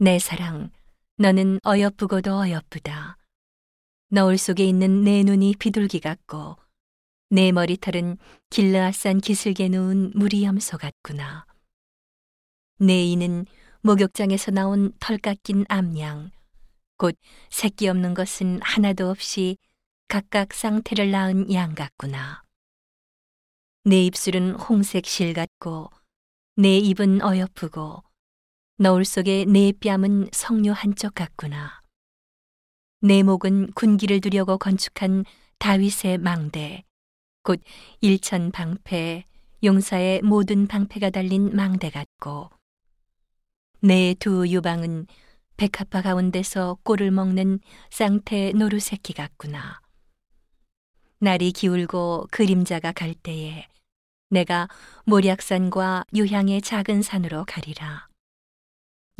내 사랑, 너는 어여쁘고도 어여쁘다. 너울 속에 있는 내 눈이 비둘기 같고, 내 머리털은 길르앗산 기슭에 누운 무리염소 같구나. 내 이는 목욕장에서 나온 털 깎인 암양, 곧 새끼 없는 것은 하나도 없이 각각 쌍태를 낳은 양 같구나. 내 입술은 홍색 실 같고, 내 입은 어여쁘고, 너울 속에 내 뺨은 석류 한쪽 같구나. 내 목은 군기를 두려고 건축한 다윗의 망대, 곧 일천 방패, 용사의 모든 방패가 달린 망대 같고, 내 두 유방은 백합화 가운데서 꼴을 먹는 쌍태 노루새끼 같구나. 날이 기울고 그림자가 갈 때에 내가 모략산과 유향의 작은 산으로 가리라.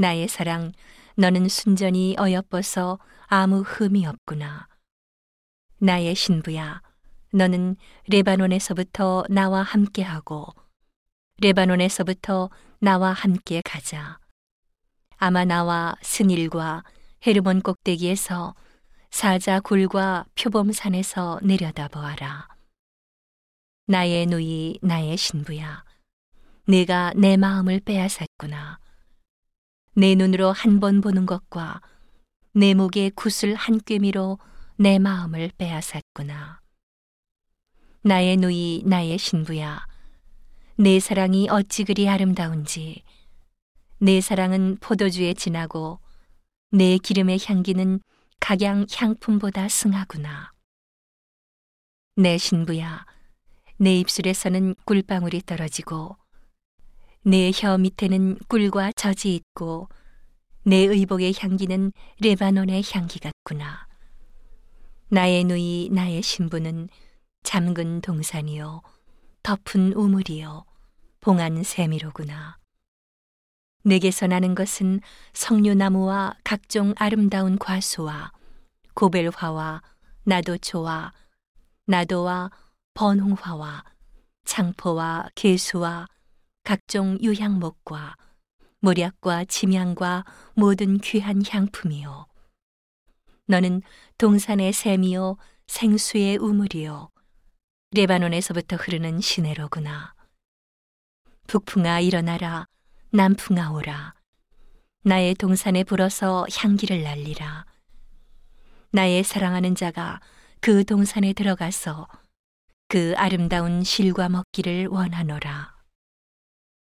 나의 사랑, 너는 순전히 어여뻐서 아무 흠이 없구나. 나의 신부야, 너는 레바논에서부터 나와 함께하고, 레바논에서부터 나와 함께 가자. 아마 나와 스닐과 헤르몬 꼭대기에서 사자 굴과 표범산에서 내려다보아라. 나의 누이, 나의 신부야. 내가 내 마음을 빼앗았구나. 내 눈으로 한 번 보는 것과 내 목에 구슬 한 꿰미로 내 마음을 빼앗았구나. 나의 누이, 나의 신부야. 내 사랑이 어찌 그리 아름다운지. 내 사랑은 포도주에 진하고 내 기름의 향기는 각양 향품보다 승하구나. 내 신부야, 내 입술에서는 꿀방울이 떨어지고 내 혀 밑에는 꿀과 젖이 있고 내 의복의 향기는 레바논의 향기 같구나. 나의 누이 나의 신부는 잠근 동산이요 덮은 우물이요 봉한 세미로구나. 내게서 나는 것은 석류나무와 각종 아름다운 과수와 고벨화와 나도초와 나도와 번홍화와 창포와 개수와 각종 유향목과 모략과 침향과 모든 귀한 향품이요. 너는 동산의 샘이요 생수의 우물이요 레바논에서부터 흐르는 시내로구나. 북풍아 일어나라 남풍아 오라. 나의 동산에 불어서 향기를 날리라. 나의 사랑하는 자가 그 동산에 들어가서 그 아름다운 실과 먹기를 원하노라.